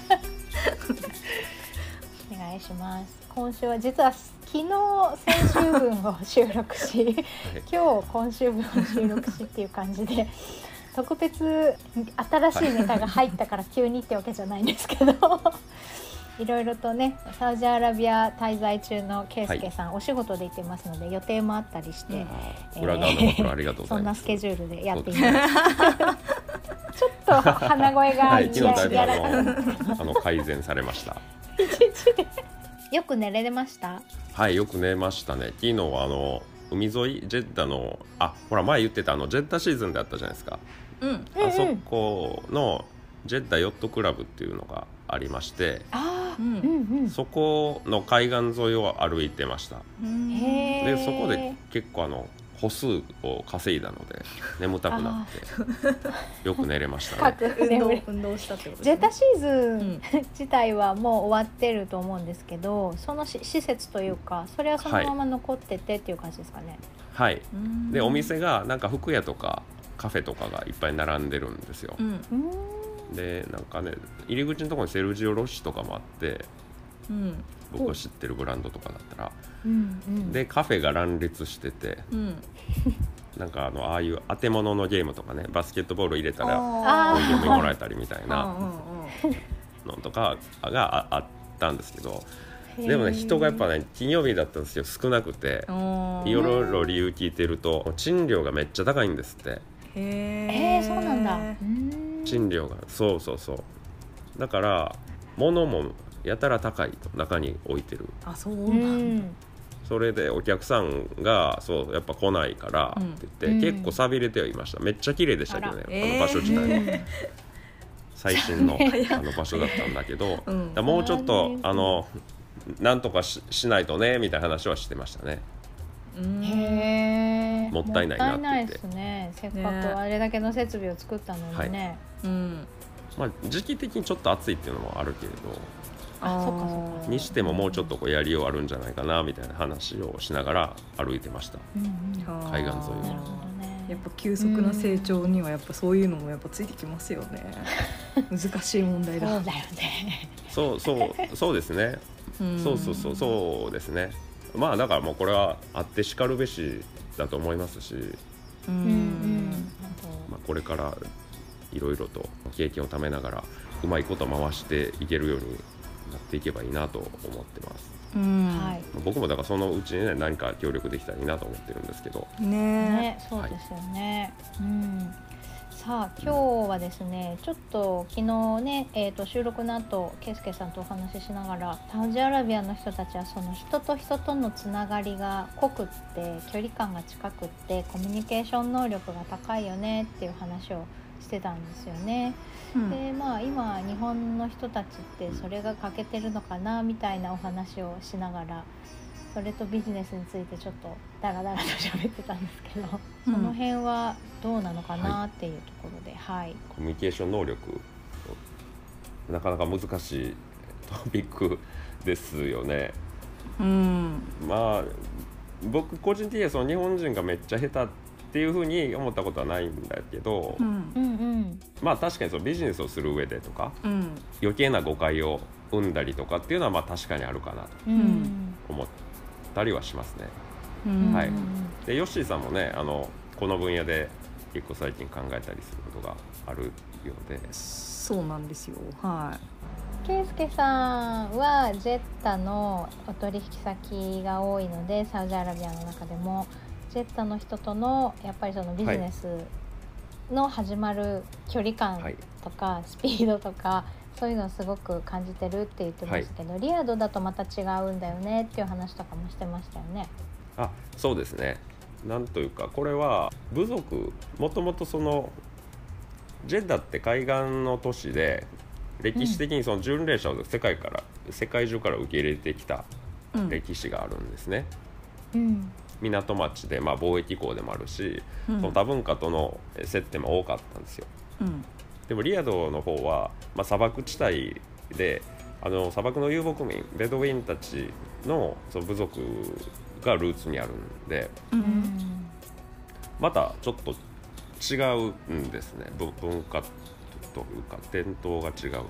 します。今週は実は昨日先週分を収録し今日今週分を収録しっていう感じで特別新しいネタが入ったから急にってわけじゃないんですけどいろいろとねサウジアラビア滞在中のケイスケさん、お仕事で行ってますので予定もあったりして、あー裏側のところありがとうごそんなざいます。スケジュールでやっています。ちょっと鼻声がはい。昨日だいぶあの改善されました よく寝れました？はいよく寝ましたね昨日はあの海沿いジェッダのあほら前言ってたあのジェッダシーズンであったじゃないですか、うんうんあそこのジェッダヨットクラブっていうのがありましてああ、ううん。そこの海岸沿いを歩いてました。でそこで結構あの歩数を稼いだので眠たくなってよく寝れましたね。各運動眠れ運動したってことジェッタシーズうん。ン自体はもう終わってると思うんですけど、そのし施設というか、それはそのまま残っててっていう感じですかね。はい。うん。でお店がなんか服屋とかカフェとかがいっぱい並んでるんですよ。う、ん。うん。でなんかね入り口のところにセルジオ・ロッシとかもあってうん。僕が知ってるブランドとかだったらうんうん。でカフェが乱立しててうん。なんかあのああいう当て物のゲームとかねバスケットボール入れたらおゲームもらえたりみたいなのとかがああったんですけどでもね人がやっぱね金曜日だったんですよ。少なくて。うんいろいろ理由聞いてると賃料がめっちゃ高いんですって。へえー、そうなんだ。うん。賃料がそうそうそう。だから物もやたら高いと中に置いてる。あそううなんだ。ん。それでお客さんがそうやっぱ来ないからうん。って言って、うん。結構寂れてはいました。めっちゃ綺麗でしたけどねあの場所自体。は、うん最新の あの場所だったんだけど、うん。もうちょっとあのなんとかししないとねみたいな話はしてましたね。うん。へえ。もったいないなって言って。もったいないですね。せっかねくあれだけの設備を作ったのにね。うん。まあ時期的にちょっと暑いっていうのもあるけれどあそっかそっかにしてももうちょっとこうやりようあるんじゃないかなみたいな話をしながら歩いてました。うんうん。海岸沿いなるほどね。やっぱ急速な成長にはやっぱそういうのもやっぱついてきますよね。難しい問題だ。そうだよね。そうそうそうですね。そうそうそうそうですね。まあだからもうこれはあってしかるべしだと思いますし、うん。まあ、これからいろいろと経験をためながらうまいこと回していけるようになっていけばいいなと思ってますうんはい。僕もだからそのうちにね何か協力できたらいいなと思ってるんですけどねね、そうですよね。うん。さあ今日はですねちょっと昨日ね、えー、と収録の後ケイスケさんとお話ししながらサウジアラビアの人たちはその人と人とのつながりが濃くって距離感が近くってコミュニケーション能力が高いよねっていう話をしてたんですよね。うんでまあ今日本の人たちってそれが欠けてるのかなみたいなお話をしながらそれとビジネスについてちょっとダラダラと喋ってたんですけど、うんその辺はどうなのかなっていうところではい、コミュニケーション能力なかなか難しいトピックですよね。うんまあ僕個人的にはその日本人がめっちゃ下手っていうふうに思ったことはないんだけど、うん。うんうんまあ確かにそのビジネスをする上でとかうん。余計な誤解を生んだりとかっていうのはまあ確かにあるかなと思ったりはしますね。うん。はい。うんでヨッシーさんもねあのこの分野で結構最近考えたりすることがあるようで。そうなんですよ。はケイスケさんはジェッタのお取引先が多いのでサウジアラビアの中でもジェッタの人とのやっぱりそのビジネスの始まる距離感はい。とかスピードとかそういうのをすごく感じてるって言ってましたけど、リアドだとまた違うんだよねっていう話とかもしてましたよね。あそうですね。なんというかこれは部族もともとそのジェッダって海岸の都市で歴史的にその巡礼者を世界から世界中から受け入れてきたうん。歴史があるんですね。うん港町で、まあ、貿易港でもあるし、うん。その多文化との接点も多かったんですよ。うん。でもリヤドの方は、まあ、砂漠地帯であの砂漠の遊牧民ベドウィンたちのその部族がルーツにあるんでううん。んまたちょっと違うんですね。ぶ文化というか伝統が違うというか、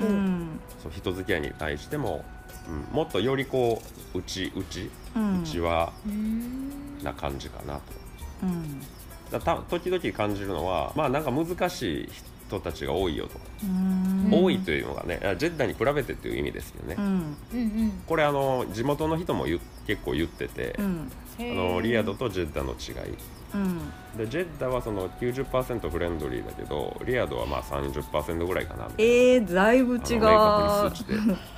うん。そう人付き合いに対しても、うん、もっとよりこう内内うん。内輪うんな感じかなと。うん。だた時々感じるのはまあなんか難しい人たちが多いよと、うん。多いというのがねジェッダに比べてという意味ですよね、うん。うんうん。これあの地元の人も結構言ってて、うん。あのリヤドとジェッダの違いうん。でジェッダはその90%フレンドリーだけどリヤドはまあ30%ぐらいかなみたいえー、だいぶ違う。明確に数値で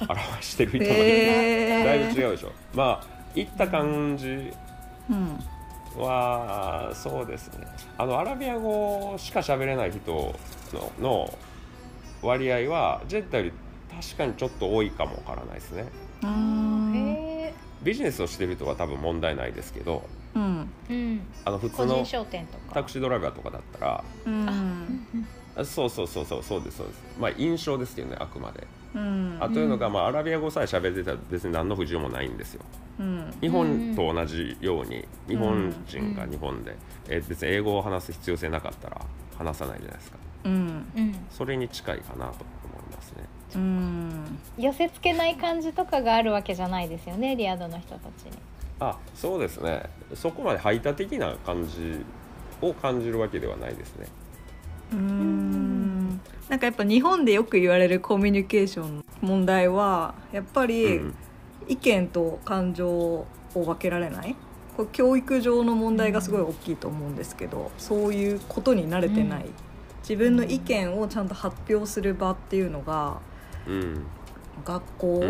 表してる人もいる、えだいぶ違うでしょ。まあいった感じーうん。はそうですね。あのアラビア語しか喋れない人のの割合はジェッダより確かにちょっと多いかもわからないですね。うん。へビジネスをしてる人は多分問題ないですけどうん。えうんあの普通の個人商店とか。タクシードライバーとかだったらうんうん。あそうそうそうそうそうですそうです。まあ印象ですけどねあくまで、うん。あというのが、まあ、アラビア語さえ喋ってたら別に何の不自由もないんですよ。うん。日本と同じように日本人がうん。日本で、えー別に英語を話す必要性なかったら話さないじゃないですか。うんうん。それに近いかなと思いますね。うん。寄せ付けない感じとかがあるわけじゃないですよねリアドの人たちにあそうですね。そこまで排他的な感じを感じるわけではないですね。うん。なんかやっぱ日本でよく言われるコミュニケーションの問題はやっぱりうん。意見と感情を分けられない？これ教育上の問題がすごい大きいと思うんですけどそういうことに慣れてない、うん。自分の意見をちゃんと発表する場っていうのがうん学校、う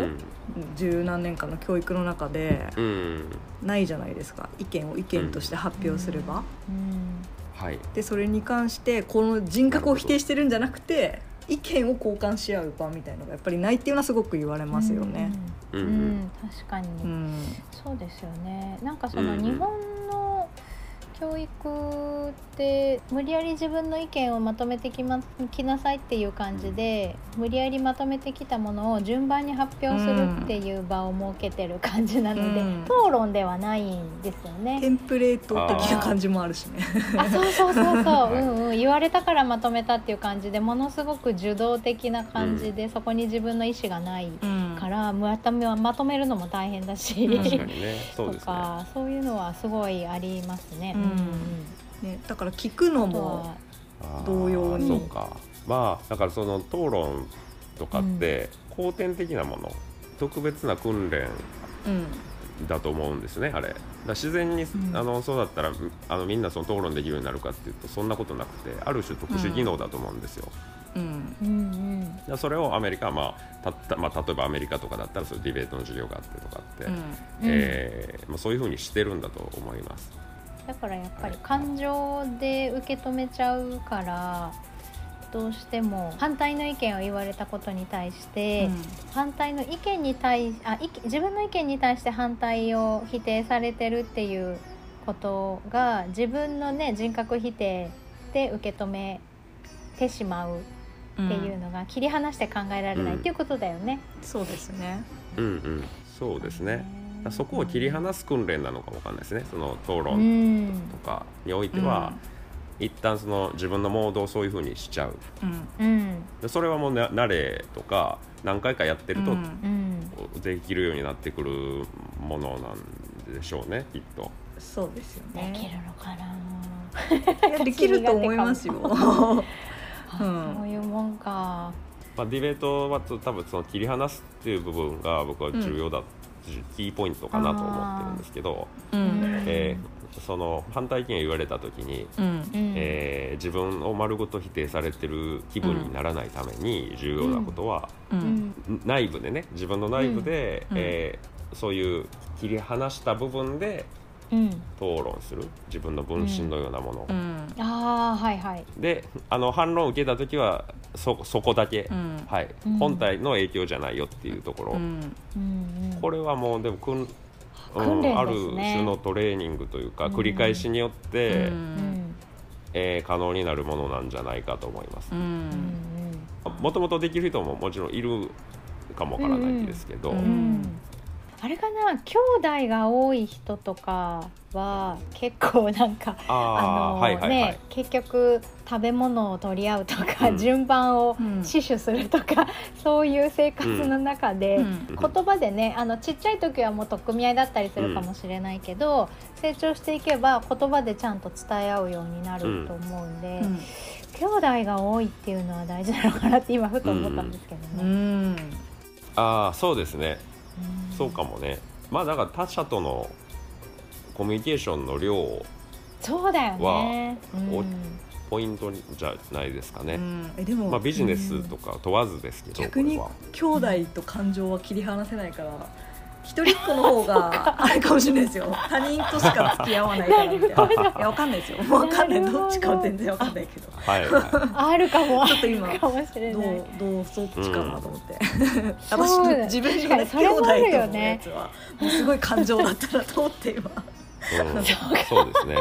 ん。十何年間の教育の中でうん。ないじゃないですか。意見を意見として発表する場、うん。はい。でそれに関してこの人格を否定してるんじゃなくて意見を交換し合う場みたいのがやっぱりないっていうのはすごく言われますよね。うん、うん。うん。確かに、うん。そうですよね。なんかその日本の教育って無理やり自分の意見をまとめてき,、ま、きなさいっていう感じで無理やりまとめてきたものを順番に発表するっていう場を設けてる感じなので、うん。討論ではないんですよね。テンプレート的な感じもあるしね。あそうそうそうそう、は いうん。うん、言われたからまとめたっていう感じでものすごく受動的な感じで、そこに自分の意思がない。うんからまとめまとめるのも大変だし、うん確かにね。そうとですね。かそういうのはすごいありますね。うん。ね、だから聞くのも同様に。そうか。まあだからその討論とかって後天的なもの、特別な訓練うん。だと思うんですねあれ。だ自然に、ん。あのそうだったらあのみんなその討論できるようになるかっていうとそんなことなくてある種特殊技能だと思うんですよ、うんうん。うんだからそれをアメリカは、まあたったまあ、例えばアメリカとかだったらそういうディベートの授業があってとかって、うん。えーまあ、そういうふうにしてるんだと思います。だからやっぱりはい感情で受け止めちゃうからどうしても反対の意見を言われたことに対して、反対の意見に対あ自分の意見に対して反対を否定されてるっていうことが自分のね人格否定で受け止めてしまう。うんっていうのが切り離して考えられないっていうことだよね。そうですね。うんうん、そうですね。だからそこを切り離す訓練なのかもわかんないですね。その討う論んとかにおいては、一旦その自分のモードをそういうふうにしちゃう。うんそれはもうな慣れとか何回かやってると、うんうんできるようになってくるものなんでしょうね、きっと。そうですよできるね。のかな。できると思いますよ。そういうもんか。まあ、ディベートは多分その切り離すっていう部分が僕は重要だ、キーポイントかなと思ってるんですけど、うんえーその反対意見を言われた時に、うん。うん。えー自分を丸ごと否定されてる気分にならないために重要なことは、ううん。ん内部でね自分の内部で、うん。えーそういう切り離した部分でうん討論する自分の分身のようなものを、うん。ああはいはい。であの反論を受けた時はそそこだけ、うん。はい。うん。本体の影響じゃないよっていうところ、うん。うんうん。これはもうでもくん、うん訓練あるですね。種のトレーニングというか、うん。繰り返しによって、うん。うん。えー可能になるものなんじゃないかと思います。う。うんうん。もともとできる人ももちろんいるかもわからないですけど、うんうんあれかな兄弟が多い人とかは結構なんかあのはいはいはい、ね結局食べ物を取り合うとか、うん。順番をうん。死守するとか、そういう生活の中で、うん。言葉でねあのちっちゃい時はもう取っ組み合いだったりするかもしれないけど、成長していけば言葉でちゃんと伝え合うようになると思うんで、うん。兄弟が多いっていうのは大事なのかなって今ふと思ったんですけどうね。ん。ああそうですね。んそうかもね。まあだから他者とのコミュニケーションの量をそうだよね。おうん。ポイントじゃないですかね、うん。えでも、まあ、ビジネスとか問わずですけど、逆にこ兄弟と感情は切り離せないから一人っ子の方が あれかもしれないですよ。他人としか付き合わないからみたいな。いやわかんないですよ。わかんない。どどっちかは全然わかんないけど。れははあるかも。ちょっと今あるかもしれどない。うどうそっちかなと思って、私の自分のね確かにそれもあるよ兄弟とのやねつはもうすごい感情だったなと思って今、い、うん、そうですね。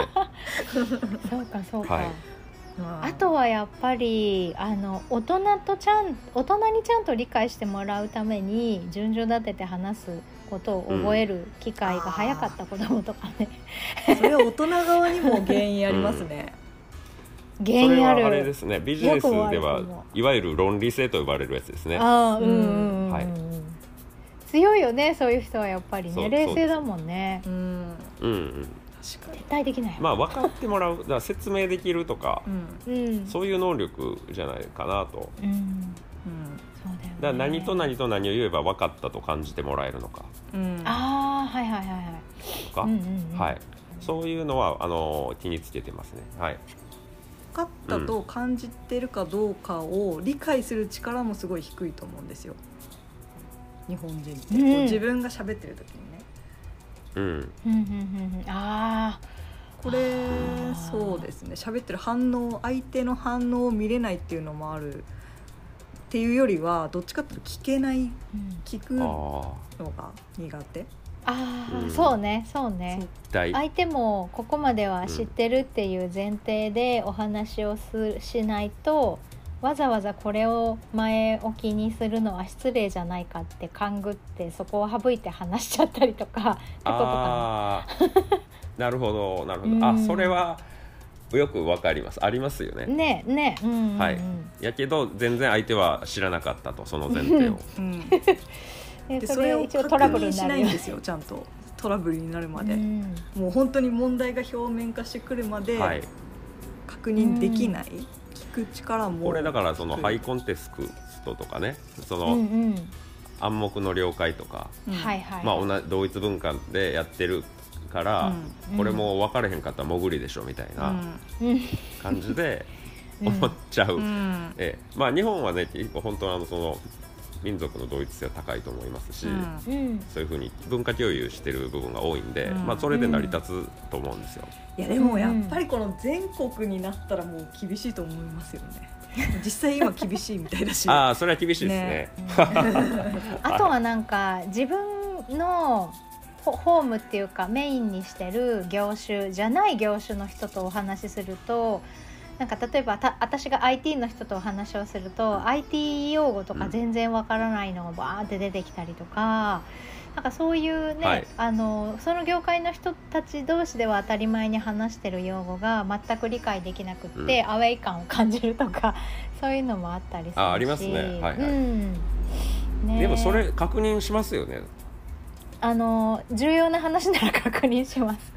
そうかそうか。はい。あとはやっぱりあの大人とちゃん大人にちゃんと理解してもらうために順序立てて話すことを覚える機会が早かった子供とかね、それは大人側にも原因ありますね、原因ある。それはあれですね。ビジネスでは思いわゆる論理性と呼ばれるやつですね。ああうんうんうん、うんはい。強いよねそういう人はやっぱりね。冷静だもんね。うんうん。うん確かに絶対できない。まあ分かってもらう だから説明できるとかうんうん。そういう能力じゃないかなと。うん。うんそうだよね。だから何と何と何を言えば分かったと感じてもらえるのか。うん。ああはいはいはいはい。とか、うんうんうん。はい、そういうのはあの気につけてますね。はい、分かったと感じてるかどうかを理解する力もすごい低いと思うんですよ。日本人って、うんこう自分が喋ってる時にね。うん、うんうんうんうん。あこれそうですね。喋ってる反応相手の反応を見れないっていうのもあるっていうよりはどっちかっていうと聞けないー、うん。聞くのあが苦手。あー、うん。そうねそうね。相手もここまでは知ってるっていう前提でお話をすしないとわざわざこれを前置きにするのは失礼じゃないかって勘ぐってそこを省いて話しちゃったりとかってことかああ、なるほど、なるほど。うん。あ、それはよくわかります。ありますよなね。ねねうんうんうん、はい。やけど全然相手は知らなかったとその前提を。うん、ででそれを確一応トラブル認しにないんですよちゃんと。トラブルになるまで、うん。もう本当に問題が表面化してくるまではい、確認できない、聞く力も。これだからそのハイコンテストとかね、そうんのうん。暗黙の了解とか、うんはいはい、まあ同じ同一文化でやってるから、うんこれも分かれへんかったら潜りでしょみたいなうん。感じでうん。思っちゃう。うん。うんええ。まあ日本はね結構本当はあのその民族の同一性は高いと思いますし、うん。うんそういうふうに文化共有してる部分が多いんで、うん。まあそれで成り立つと思うんですよ。いやでもやっぱりこの全国になったらもう厳しいと思いますよね。実際今厳しいみたいだし。ああそれは厳しいですね。あとはなんか自分のホホームっていうかメインにしてる業種じゃない業種の人とお話しするとなんか例えばた私が IT の人とお話をすると IT 用語とか全然わからないのがバーって出てきたりとか。なんかそういうね、はい。あのその業界の人たち同士では当たり前に話してる用語が全く理解できなくって、アウェイ感を感じるとかそういうのもあったりするし。あありますね。はいはい。うん。ねでもそれ確認しますよね。あの重要な話なら確認します、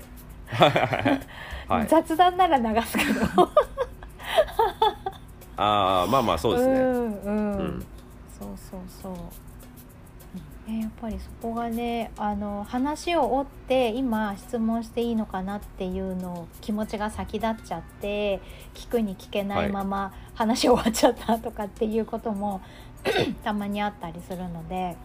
はい。雑談なら流すけど。ああまあまあそうですね。んうん、うん。そうそうそう。ね、やっぱりそこがねあの話を追って今質問していいのかなっていうのを気持ちが先立っちゃって聞くに聞けないまま話終わっちゃったとかっていうこともたまにあったりするので。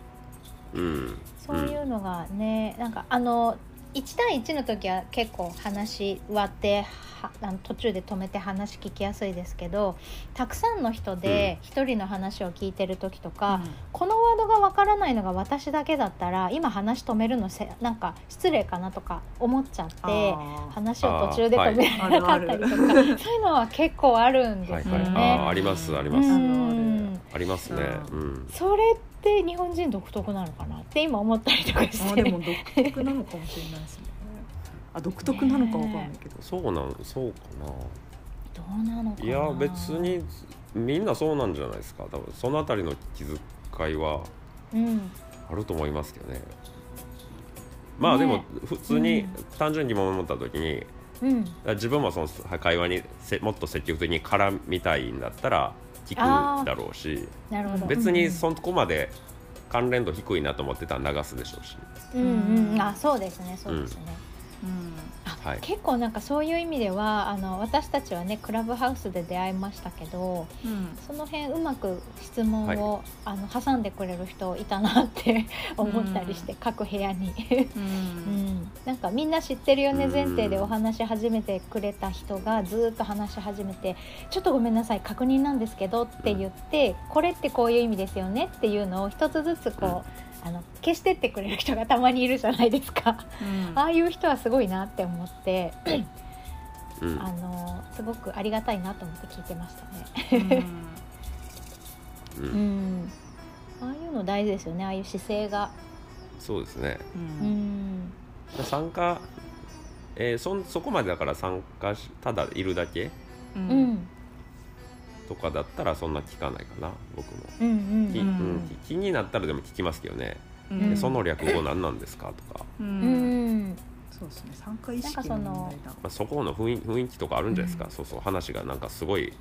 うん。そういうのがね、なんかあの1対1の時は結構話割ってはあの途中で止めて話聞きやすいですけどたくさんの人で1人の話を聞いてる時とか、このワードがわからないのが私だけだったら今話止めるのせなんか失礼かなとか思っちゃってあ話を途中で止められなかったりとか、あそういうのは結構あるんですよはいはい、ね。ありますありうます、ん。ありますね。ううん。それって日本人独特なのかなって今思ったりとかして。あでも独特なのかもしれないですね。あ独特なのかわかんないけど、そうなんそうかな。どうなのかな。いや別にみんなそうなんじゃないですか。多分そのあたりの気遣いはうん。あると思いますけどね。まあでもね普通にうん。単純に疑問を持った時にうん。自分もその会話にせもっと積極的に絡みたいんだったら聞くだろうし別にそこまで関連度低いなと思ってたら流すでしょうし、うんうん。うんあそうですねそうですね、うん。あはい。結構なんかそういう意味ではあの私たちはねクラブハウスで出会いましたけどうん。その辺うまく質問を、あの挟んでくれる人いたなって 思ったりして、各部屋に、ううん。ん、なんかみんな知ってるよね前提でうん。お話し始めてくれた人がずっと話し始めて「ちょっとごめんなさい確認なんですけど」って言って「これってこういう意味ですよね」っていうのを一つずつこう、あの消してってくれる人がたまにいるじゃないですか。ああいう人はすごいなって思って、うん。あのすごくありがたいなと思って聞いてましたね。ううん。ん、ああいうの大事ですよね。ああいう姿勢が。そうですね。ううん。ん、参加、えーそんそこまでだから参加しただいるだけ？ううんん、とかだったらそんな聞かないかな僕も、うん、うん、きう、うんん気になったらでも聞きますけどね、うん。えその略語何なんですかとか、ううん。ん、そうですね。参加意識の問題だ。まあ、そこの雰囲雰囲気とかあるんじゃないですか、うん。そうそう話が。なんかすごい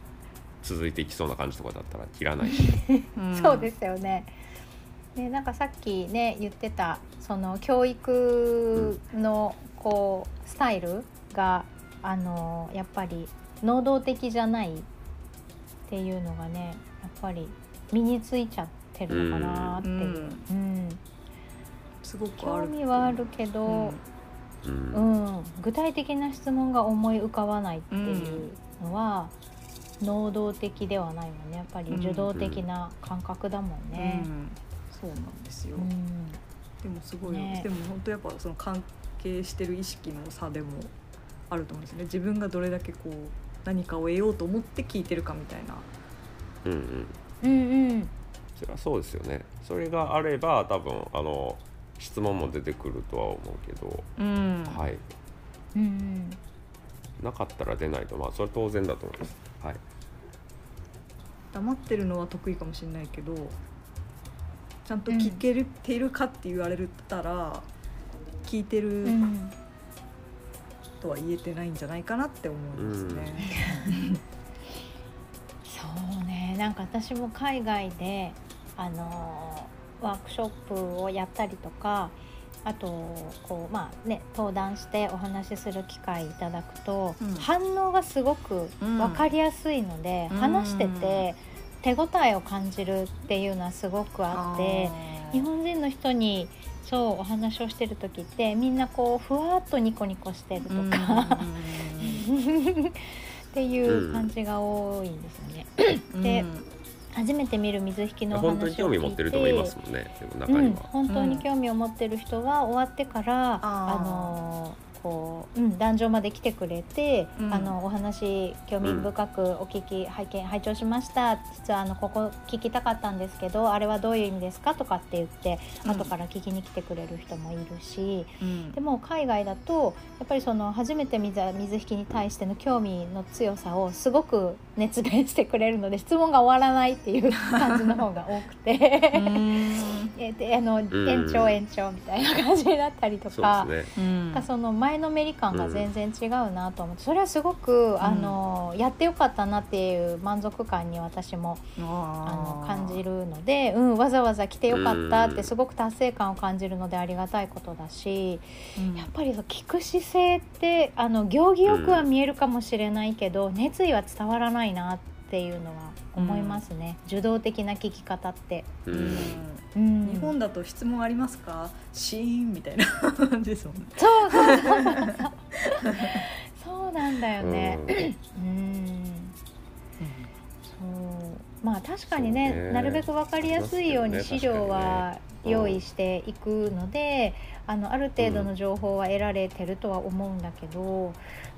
続いていきそうな感じとかだったら切らないし、そうですよね。ね、なんかさっきね言ってたその教育のこうスタイルがあのやっぱり能動的じゃないっていうのがねやっぱり身についちゃってるのかなっていう、うん。すごく興味はあるけど、うん。うん。具体的な質問が思い浮かばないっていうのは、能動的ではないもんね。やっぱり受動的な感覚だもんね。うん。そうなんですよ、うん。でもすごい、ね。でも本当やっぱその関係してる意識の差でもあると思うんですね。自分がどれだけこう何かを得ようと思って聞いてるかみたいな。うんうん。うんうん。それはそうですよね。それがあれば多分あの質問も出てくるとは思うけど、うん。はい。うんうん。なかったら出ないと。まあそれは当然だと思います。はい。黙ってるのは得意かもしれないけどちゃんと聞けるているかって言われたら、聞いてるうんとは言えてないんじゃないかなって思いますね。そうね。なんか私も海外であのワークショップをやったりとかあとこうまあね登壇してお話しする機会いただくと、うん。反応がすごく分かりやすいので、うん。話してて手応えを感じるっていうのはすごくあって日本人の人にそうお話をしてる時ってみんなこうふわっとニコニコしてるとか、っていう感じが多いんですよね。で初めて見る水引きのお話を本当に興味持ってる人もいますもんね。でも中うん、には、本当に興味を持ってる人は終わってから、あのこう、うん、壇上まで来てくれて、うん。あのお話興味深くお聞き、拝見拝聴しました。実はあのここ聞きたかったんですけどあれはどういう意味ですかとかって言って、うん。後から聞きに来てくれる人もいるしうん。でも海外だとやっぱりその初めて水水引きに対しての興味の強さをすごく熱弁してくれるので質問が終わらないっていう感じの方が多くて。えであのん。延長延長みたいな感じになったりとかそうですね。その前のめり感が全然違うなと思って、それはすごくあのやってよかったなっていう満足感に私もあの感じるので、うん、わざわざ来てよかったってすごく達成感を感じるのでありがたいことだし、やっぱりそう聞く姿勢ってあの行儀よくは見えるかもしれないけど、熱意は伝わらないなっていうのは思いますね、受動的な聞き方って。うん。うん、日本本だと質問ありますか？シーンみたいな。感じですもんね。そう。そうそうそうそうなんだよね。うん。そう。まあ確かにねそうね。なるべく分かりやすいように資料は用意していくので、あのある程度の情報は得られてるとは思うんだけど、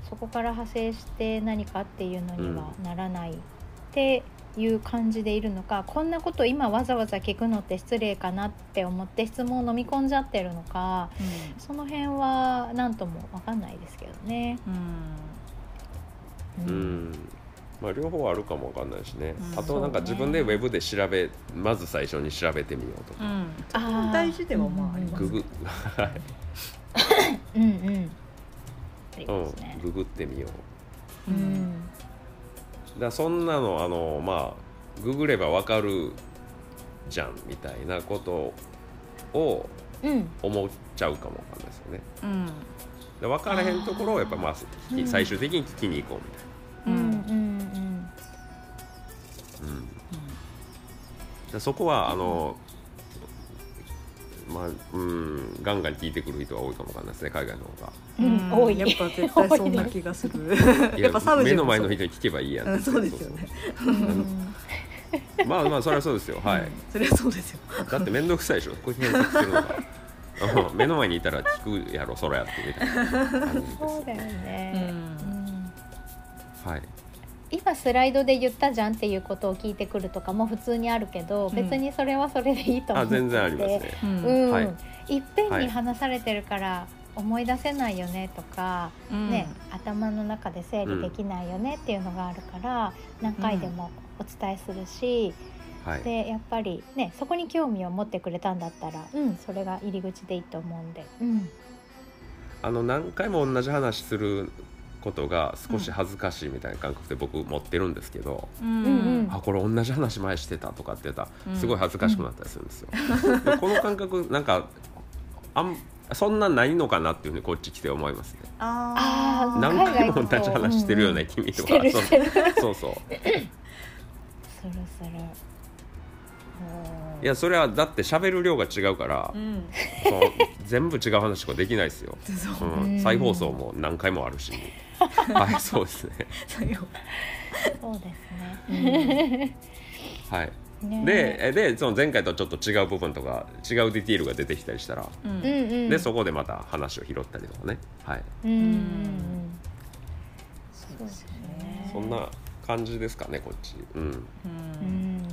そこから派生して何かっていうのにはならないっていう感じでいるのか、こんなこと今わざわざ聞くのって失礼かなって思って質問を飲み込んじゃってるのかその辺は何とも分かんないですけどね。うん、ううん。んまあ、両方あるかもわかんないしね、うん。あとなんか自分でウェブで調べまず最初に調べてみようとか、うん、あー。大事ではまああります。ググはいうん。うん。ありうんますね。ググってみよう。ううんんだそんなのあのまあググればわかるじゃんみたいなことをうん。思っちゃうかもわかんないですよね。うん。で分からへんところをやっぱまあ最終的に聞きに行こうみたいな。うん。うん。うん。うん。でそこはあのまあうんガンガン聞いてくる人が多いかもわかんないですね海外の方が。うん。多いやっぱ絶対そんな気がする。いやっぱサウ目の前の人に聞けばいいやんうんそうですよね。うん。まあまあそれはそうですよ。はい、うんそれはそうですよ。だって面倒くさいでしょ。ここ検索するのが。うん。目の前にいたら聞くやろそらやってみたいな感じですそうだよね。はい今スライドで言ったじゃんっていうことを聞いてくるとかも普通にあるけど、うん。別にそれはそれでいいと思ってて。あ全然ありますね。うん。うん、はい。い、っぺんはい。に話されてるから思い出せないよねとか、うん。ね頭の中で整理できないよねっていうのがあるから、何回でもお伝えするし、はい。でやっぱりねそこに興味を持ってくれたんだったら、うん、それが入り口でいいと思うんで、うん、あの何回も同じ話することが少し恥ずかしいみたいな感覚で僕持ってるんですけど、うんうん。あこれ同じ話前してたとかって言ったうん。らすごい恥ずかしくなったりするんですよ。でこの感覚なんかあんそんなないのかなっていうふうにこっち来て思いますね。あー。何回も同じ話してるよね、うん君とか。してるしてるそう。そうそう。するするいやそれはだって喋る量が違うから、うん。そう全部違う話とかできないですよ、そうう、ん、うん。再放送も何回もあるしはいそうですね。そうですね。はい。ね。でえでその前回とちょっと違う部分とか違うディティールが出てきたりしたら、うん。うんうん。でそこでまた話を拾ったりとかね。はい。うん。うん。うん。そうですよね。ねそんな感じですかねこっち。うん。うん。うやんっ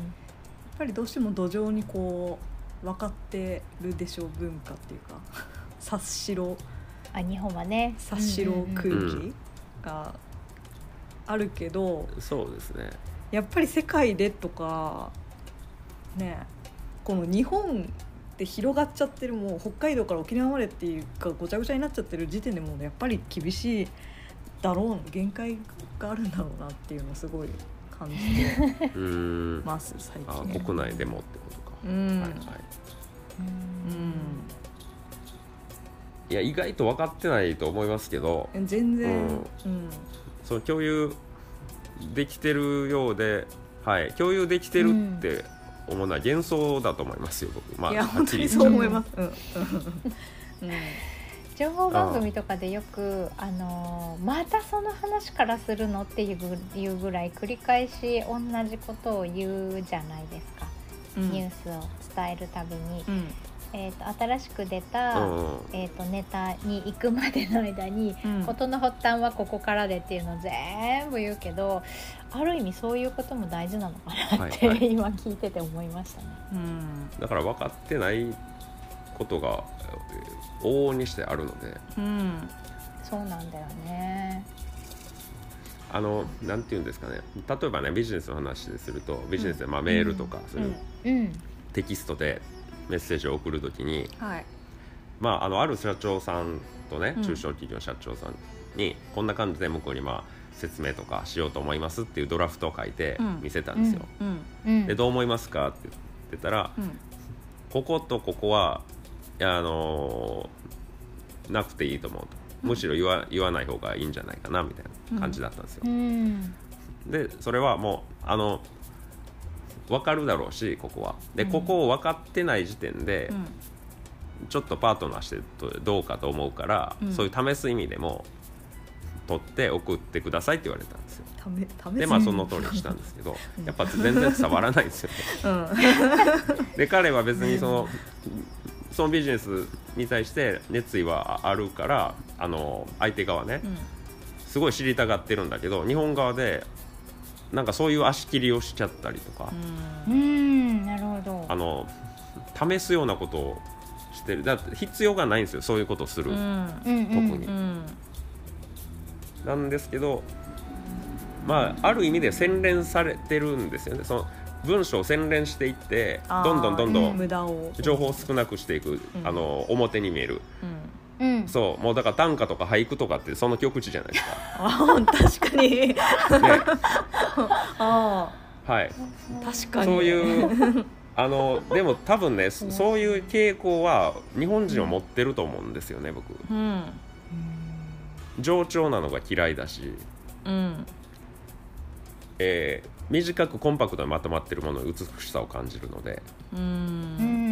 ぱりどうしても土壌にこう分かってるでしょう文化っていうか。察しろ。あ日本はね。察しろうんうん空うん気があるけどそうですね。やっぱり世界でとかねこの日本って広がっちゃってるもう北海道から沖縄までっていうかごちゃごちゃになっちゃってる時点でもうやっぱり厳しいだろう限界があるんだろうなっていうのをすごい感じてます最あ近。国内でもってことか、うん。はいはい。うんいや意外と分かってないと思いますけど。全然、うん。うん。その共有できてるようで、はい、共有できてるって思うのは幻想だと思いますよ僕、まあ、いや本当にそう思います。うん。うん。うん。情報番組とかでよくあのーまたその話からするのっていうぐいうぐらい繰り返し同じことを言うじゃないですか、うん。ニュースを伝えるたびに、うんえー、と新しく出た、うんうん。えー、とネタに行くまでの間に、うん。事の発端はここからでっていうのを全部言うけどある意味そういうことも大事なのかなって、はいはい。今聞いてて思いましたね。うん。だから分かってないことがえー往々にしてあるので。うん。そうなんだよね。あのなんていうんですかね。例えばねビジネスの話でするとビジネスでまあメールとかそういううん。テキストでメッセージを送るときに、はい。まあ、あのある社長さんとねうん。中小企業社長さんにこんな感じで向こうにまあ説明とかしようと思いますっていうドラフトを書いてうん。見せたんですよ。うん。うん。でどう思いますかって言ってたら、うん。こことここはあのーなくていいと思うと。むしろ言わ言わない方がいいんじゃないかなみたいな感じだったんですよ。うん。でそれはもうあの分かるだろうしここは。でうん。ここを分かってない時点でうん。ちょっとパートナーしてどうかと思うから、うん。そういう試す意味でも取って送ってくださいって言われたんですよ。でまあその通りにしたんですけどうん。やっぱ全然伝わらないんですよね。うん。で彼は別にそのそのビジネスに対して熱意はあるからあの相手側ねすごい知りたがってるんだけど日本側でなんかそういう足切りをしちゃったりとか、うーんなるほど。あの試すようなことをしてる。だって必要がないんですよ。そういうことをする、うん。特に。うんなんですけどまあある意味で洗練されてるんですよね。その文章を洗練していってどんどんどんどうん情報を少なくしていく、うん。あの表に見える。うんうんそう。もうだから短歌とか俳句とかってその極致じゃないですあ確かに。か、ね。あはい、ー確かに。そういうあのでも多分ねそそういう傾向は日本人は持ってると思うんですよね僕。うん。冗長なのが嫌いだし、うん。えー短くコンパクトにまとまってるものの美しさを感じるので。ううんん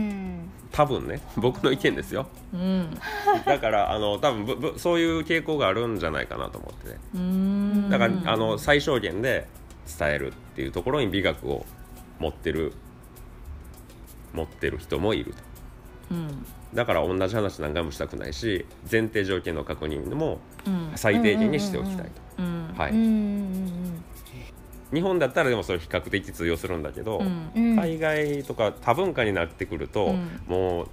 多分ね僕の意見ですよ。うん。だからあの多分ぶぶそういう傾向があるんじゃないかなと思ってね。うん。だから、あの最小限で伝えるっていうところに美学を持ってる持ってる人もいると。うん。だから同じ話何回もしたくないし前提条件の確認もうん。最低限にしておきたいと、うん。はい。うん。うん日本だったらでもそれ比較的通用するんだけど、うん。海外とか多文化になってくると、うん。もう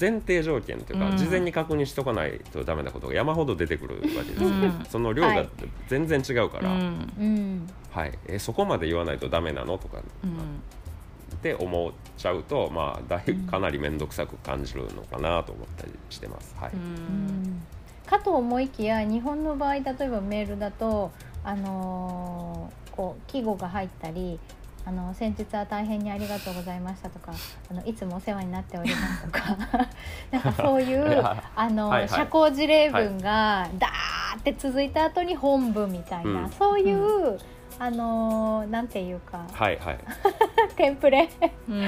前提条件というか、うん。事前に確認しとかないとダメなことが山ほど出てくるわけですよ。ね、うん。その量がはい。全然違うから、うん。うんはい。えそこまで言わないとダメなの？とか。うん。って思っちゃうとまあだいぶかなり面倒くさく感じるのかなと思ったりしてます。はい、うん。かと思いきや日本の場合例えばメールだと、あのーこう記号が入ったり「あの先日は大変にありがとうございました」とか「あのいつもお世話になっております」とか なんかそういうあの、はいはい。社交辞令文がダーって続いた後に本文みたいな、うん。そういう、あのーなんていうかはいはい。テンプレうん。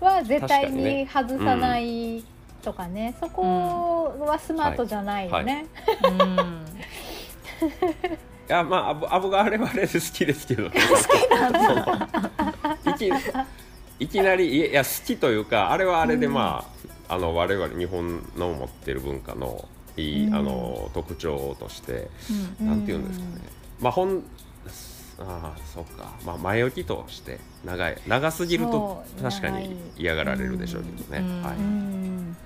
は絶対に外さないとかね、そこはスマートじゃないよね。うん。い やまあアブアブがあれはあれで好きですけど、ね、好きなんいきいきなりいや好きというかあれはあれでまあ,、あの我々日本の持ってる文化のいい、うん。あの特徴としてうん。なんていうんですかね、まあほんああそっか、まあ、前置きとして長い長すぎると確かに嫌がられるでしょうけどね、うん。はい、うん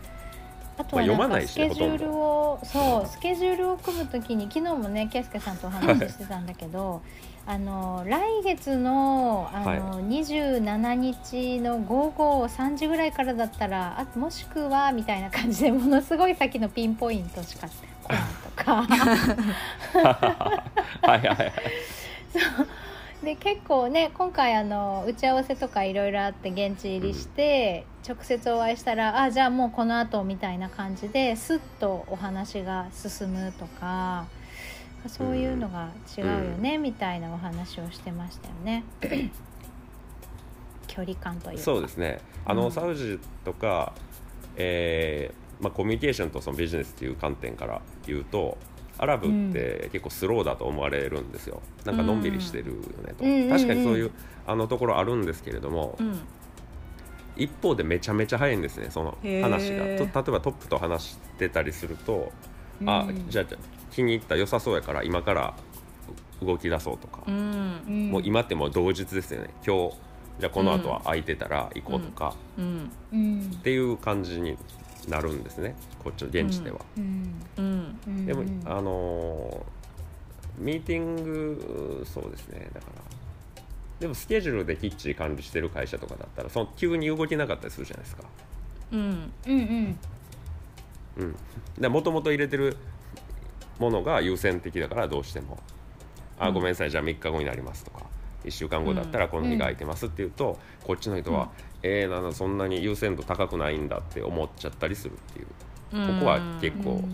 あとはなんかスケジュールを、ほとんどそうスケジュールを組むときに昨日もね圭介さんとお話ししてたんだけど、あの来月のあの、27日の午後3時ぐらいからだったらあもしくはみたいな感じでものすごい先のピンポイントしか来ないとか。はいはいはい。で結構ね今回あの打ち合わせとかいろいろあって現地入りして、直接お会いしたらあじゃあもうこの後みたいな感じですっとお話が進むとかそういうのが違うよね、みたいなお話をしてましたよね。距離感というか。そうですね。あの、うん。サウジとか、えーまあ、コミュニケーションとそのビジネスっていう観点から言うとアラブって結構スローだと思われるんですよ。なんかのんびりしてるよねと、うんうんうんうん。確かにそういうあのところあるんですけれども、うん一方でめちゃめちゃ早いんですねその話が。と例えばトップと話してたりすると、あうん。じゃあじゃあ気に入った良さそうやから今から動き出そうとか、うん。うん。もう今ってもう同日ですよね。今日じゃあこの後は空いてたら行こうとか、っていう感じになるんですねこっちの現地では。うん。うん。うん。でも、あのーミーティングそうですね。だからでもスケジュールできっちり管理してる会社とかだったらその急に動きなかったりするじゃないですか。うん。うん。うんうん、でもともと入れてるものが優先的だからどうしても「あうん。ごめんなさいじゃあ3日後になります」とか。1週間後だったらこの日が空いてますっていうと、こっちの人は「えー、なんだそんなに優先度高くないんだ」って思っちゃったりするっていう。うん。ここは結構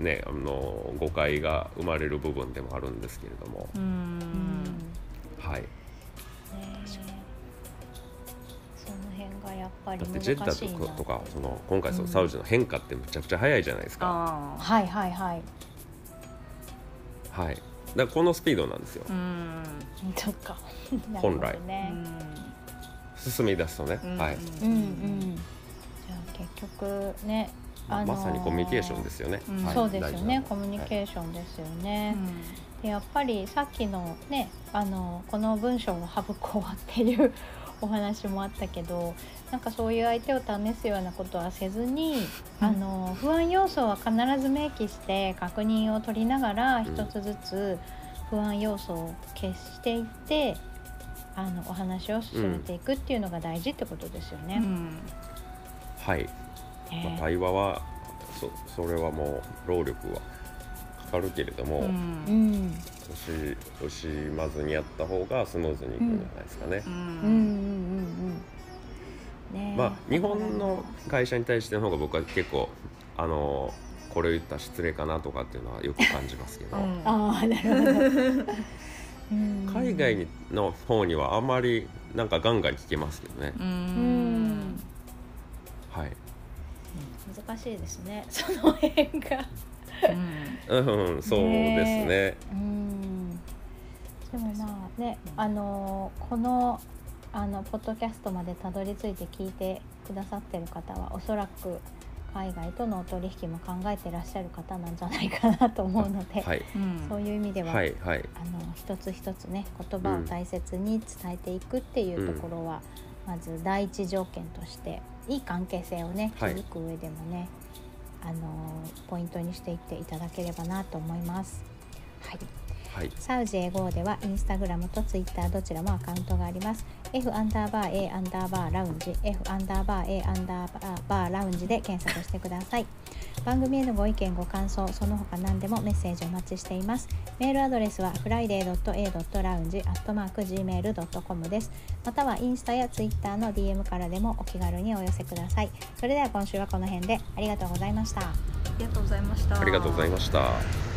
うん。ねあの誤解が生まれる部分でもあるんですけれども、うんうんはい。ねぱりだってジェッダ難しいなとかとかその今回そのサウジの変化ってむちゃくちゃ早いじゃないですか、ああはいはいはい。はい。だからこのスピードなんですよ。うん。そっか。本来。ね進み出すとね、うん。はい、うんうん。じゃあ結局ねあのーまさにコミュニケーションですよね、うんはい。そうですよね。コミュニケーションですよね、でやっぱりさっきのねあのこの文章を省こうっていう お話もあったけどなんかそういう相手を試すようなことはせずに、うん。あの不安要素は必ず明記して確認を取りながらん一つずつ不安要素を消していって、あのお話を進めていくっていうのが大事ってことですよね。うん。はい、まあ、ね対話はそそれはもう労力はかかるけれども、ううん。ん惜し惜しまずにやった方がスムーズにいくんじゃないですかね。まあ日本の会社に対しての方が僕は結構あのこれを言ったら失礼かなとかっていうのはよく感じますけど、うん。ああなるほど。うん。海外の方にはあんまりなんかガンガン聞けますけどね。はい。難しいですね。その辺が。うん、そうですね。うんでもまあねあのこのあのポッドキャストまでたどり着いて聞いてくださってる方はおそらく海外とのお取引も考えてらっしゃる方なんじゃないかなと思うので、はい。そういう意味では、はいはい。あの一つ一つね言葉を大切に伝えていくっていうところは、まず第一条件としていい関係性をねはい築く上でもね、あのポイントにしていっていただければなと思います。はいはい。サウジエゴーではインスタグラムとツイッターどちらもアカウントがあります。F アンダーバー A アンダーバーラウンジ F アンダーバー A アンダーバーラウンジで検索してください。番組へのご意見ご感想その他何でもメッセージお待ちしています。メールアドレスは friday.a.lounge.gmail.com です。またはインスタやツイッターの DM からでもお気軽にお寄せください。それでは今週はこの辺でありがとうございました。ありがとうございましたありがとうございました。